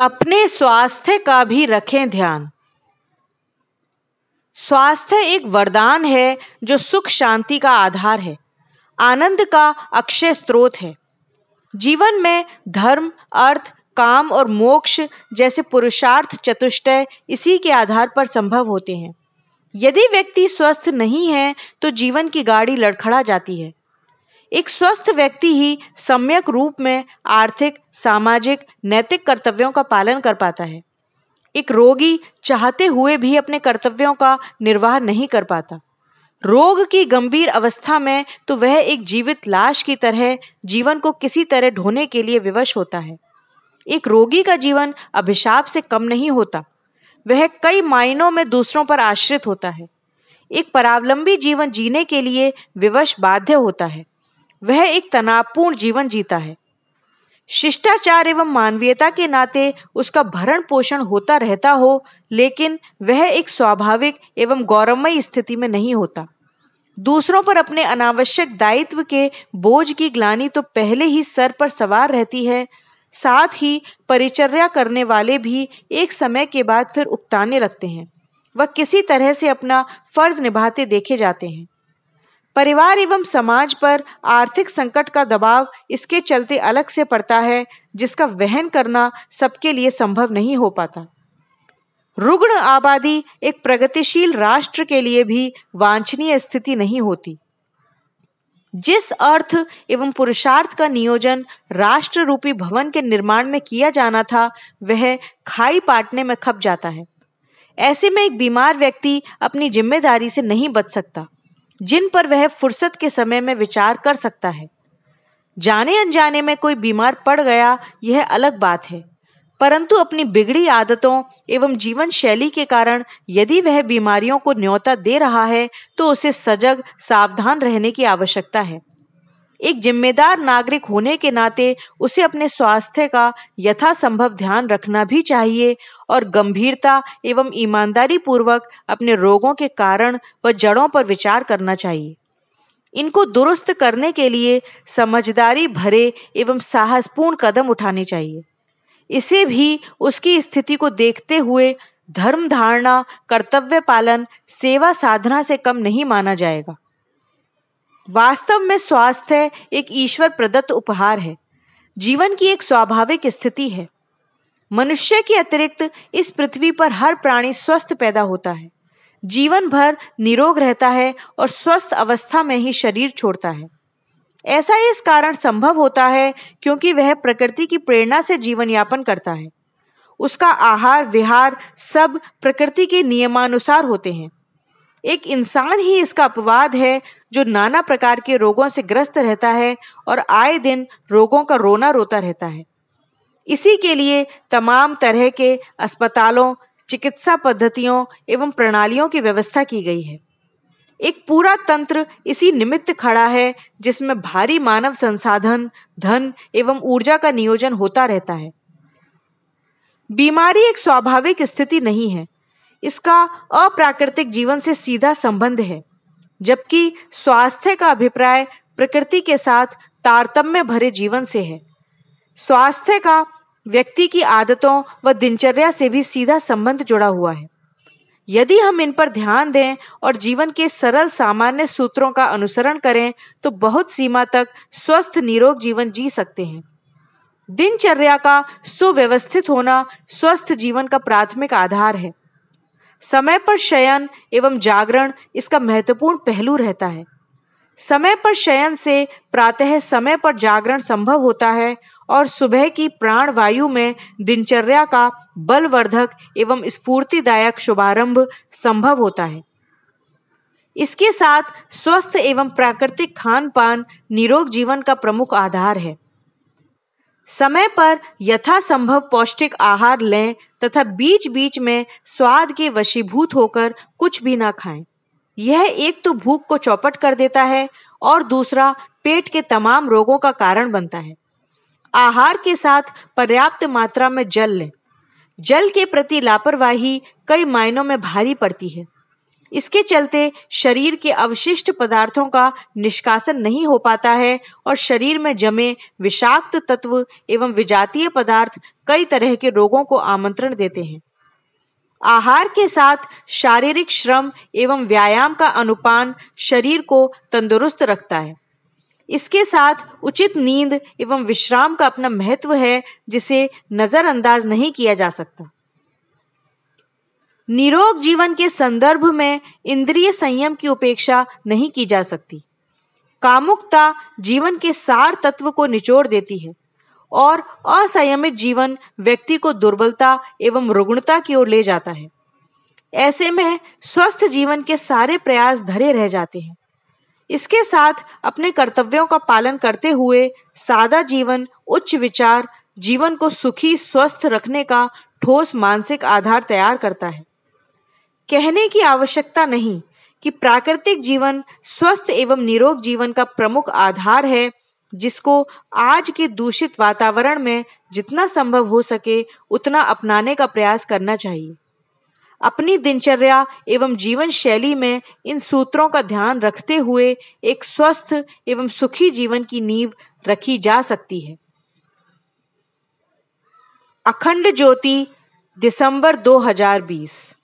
अपने स्वास्थ्य का भी रखें ध्यान। स्वास्थ्य एक वरदान है जो सुख शांति का आधार है। आनंद का अक्षय स्रोत है। जीवन में धर्म, अर्थ, काम और मोक्ष जैसे पुरुषार्थ चतुष्टय इसी के आधार पर संभव होते हैं। यदि व्यक्ति स्वस्थ नहीं है तो जीवन की गाड़ी लड़खड़ा जाती है। एक स्वस्थ व्यक्ति ही सम्यक रूप में आर्थिक, सामाजिक, नैतिक कर्तव्यों का पालन कर पाता है। एक रोगी चाहते हुए भी अपने कर्तव्यों का निर्वाह नहीं कर पाता। रोग की गंभीर अवस्था में तो वह एक जीवित लाश की तरह जीवन को किसी तरह ढोने के लिए विवश होता है। एक रोगी का जीवन अभिशाप से कम नहीं होता। वह कई मायनों में दूसरों पर आश्रित होता है। एक परावलंबी जीवन जीने के लिए विवश बाध्य होता है। वह एक तनावपूर्ण जीवन जीता है। शिष्टाचार एवं मानवीयता के नाते उसका भरण पोषण होता रहता हो, लेकिन वह एक स्वाभाविक एवं गौरवमयी स्थिति में नहीं होता। दूसरों पर अपने अनावश्यक दायित्व के बोझ की ग्लानी तो पहले ही सर पर सवार रहती है, साथ ही परिचर्या करने वाले भी एक समय के बाद फिर उकताने लगते हैं। वह किसी तरह से अपना फ़र्ज़ निभाते देखे जाते हैं। परिवार एवं समाज पर आर्थिक संकट का दबाव इसके चलते अलग से पड़ता है, जिसका वहन करना सबके लिए संभव नहीं हो पाता। रुग्ण आबादी एक प्रगतिशील राष्ट्र के लिए भी वांछनीय स्थिति नहीं होती। जिस अर्थ एवं पुरुषार्थ का नियोजन राष्ट्र रूपी भवन के निर्माण में किया जाना था, वह खाई पाटने में खप जाता है। ऐसे में एक बीमार व्यक्ति अपनी ज़िम्मेदारी से नहीं बच सकता। जिन पर वह फुर्सत के समय में विचार कर सकता है। जाने अनजाने में कोई बीमार पड़ गया, यह अलग बात है। परंतु अपनी बिगड़ी आदतों एवं जीवन शैली के कारण यदि वह बीमारियों को न्योता दे रहा है तो उसे सजग, सावधान रहने की आवश्यकता है। एक जिम्मेदार नागरिक होने के नाते उसे अपने स्वास्थ्य का यथासंभव ध्यान रखना भी चाहिए और गंभीरता एवं ईमानदारी पूर्वक अपने रोगों के कारण व जड़ों पर विचार करना चाहिए। इनको दुरुस्त करने के लिए समझदारी भरे एवं साहसपूर्ण कदम उठाने चाहिए। इसे भी उसकी स्थिति को देखते हुए धर्म धारणा, कर्तव्य पालन, सेवा साधना से कम नहीं माना जाएगा। वास्तव में स्वास्थ्य एक ईश्वर प्रदत्त उपहार है। जीवन की एक स्वाभाविक स्थिति है। मनुष्य के अतिरिक्त इस पृथ्वी पर हर प्राणी स्वस्थ पैदा होता है। जीवन भर निरोग रहता है और स्वस्थ अवस्था में ही शरीर छोड़ता है। ऐसा इस कारण संभव होता है क्योंकि वह प्रकृति की प्रेरणा से जीवन यापन करता है। उसका आहार, विहार सब प्रकृति के नियमानुसार होते हैं। एक इंसान ही इसका अपवाद है जो नाना प्रकार के रोगों से ग्रस्त रहता है और आए दिन रोगों का रोना रोता रहता है। इसी के लिए तमाम तरह के अस्पतालों, चिकित्सा पद्धतियों एवं प्रणालियों की व्यवस्था की गई है। एक पूरा तंत्र इसी निमित्त खड़ा है जिसमें भारी मानव संसाधन, धन एवं ऊर्जा का नियोजन होता रहता है। बीमारी एक स्वाभाविक स्थिति नहीं है इसका अप्राकृतिक जीवन से सीधा संबंध है, जबकि स्वास्थ्य का अभिप्राय प्रकृति के साथ तारतम्य भरे जीवन से है। स्वास्थ्य का व्यक्ति की आदतों व दिनचर्या से भी सीधा संबंध जुड़ा हुआ है। यदि हम इन पर ध्यान दें और जीवन के सरल सामान्य सूत्रों का अनुसरण करें तो बहुत सीमा तक स्वस्थ निरोग जीवन जी सकते हैं। दिनचर्या का सुव्यवस्थित होना स्वस्थ जीवन का प्राथमिक आधार है। समय पर शयन एवं जागरण इसका महत्वपूर्ण पहलू रहता है। समय पर शयन से प्रातः समय पर जागरण संभव होता है और सुबह की प्राण वायु में दिनचर्या का बलवर्धक एवं स्फूर्तिदायक शुभारंभ संभव होता है। इसके साथ स्वस्थ एवं प्राकृतिक खान पान निरोग जीवन का प्रमुख आधार है। समय पर यथासंभव पौष्टिक आहार लें तथा बीच बीच में स्वाद के वशीभूत होकर कुछ भी ना खाएँ। यह एक तो भूख को चौपट कर देता है और दूसरा पेट के तमाम रोगों का कारण बनता है। आहार के साथ पर्याप्त मात्रा में जल लें। जल के प्रति लापरवाही कई मायनों में भारी पड़ती है। इसके चलते शरीर के अवशिष्ट पदार्थों का निष्कासन नहीं हो पाता है और शरीर में जमे विषाक्त तत्व एवं विजातीय पदार्थ कई तरह के रोगों को आमंत्रण देते हैं। आहार के साथ शारीरिक श्रम एवं व्यायाम का अनुपान शरीर को तंदुरुस्त रखता है। इसके साथ उचित नींद एवं विश्राम का अपना महत्व है, जिसे नजरअंदाज नहीं किया जा सकता। निरोग जीवन के संदर्भ में इंद्रिय संयम की उपेक्षा नहीं की जा सकती। कामुकता जीवन के सार तत्व को निचोड़ देती है और असंयमित जीवन व्यक्ति को दुर्बलता एवं रुग्णता की ओर ले जाता है। ऐसे में स्वस्थ जीवन के सारे प्रयास धरे रह जाते हैं। इसके साथ अपने कर्तव्यों का पालन करते हुए सादा जीवन, उच्च विचार, जीवन को सुखी, स्वस्थ रखने का ठोस मानसिक आधार तैयार करता है। कहने की आवश्यकता नहीं कि प्राकृतिक जीवन स्वस्थ एवं निरोग जीवन का प्रमुख आधार है, जिसको आज के दूषित वातावरण में जितना संभव हो सके उतना अपनाने का प्रयास करना चाहिए। अपनी दिनचर्या एवं जीवन शैली में इन सूत्रों का ध्यान रखते हुए एक स्वस्थ एवं सुखी जीवन की नींव रखी जा सकती है। अखंड ज्योति, दिसंबर 2020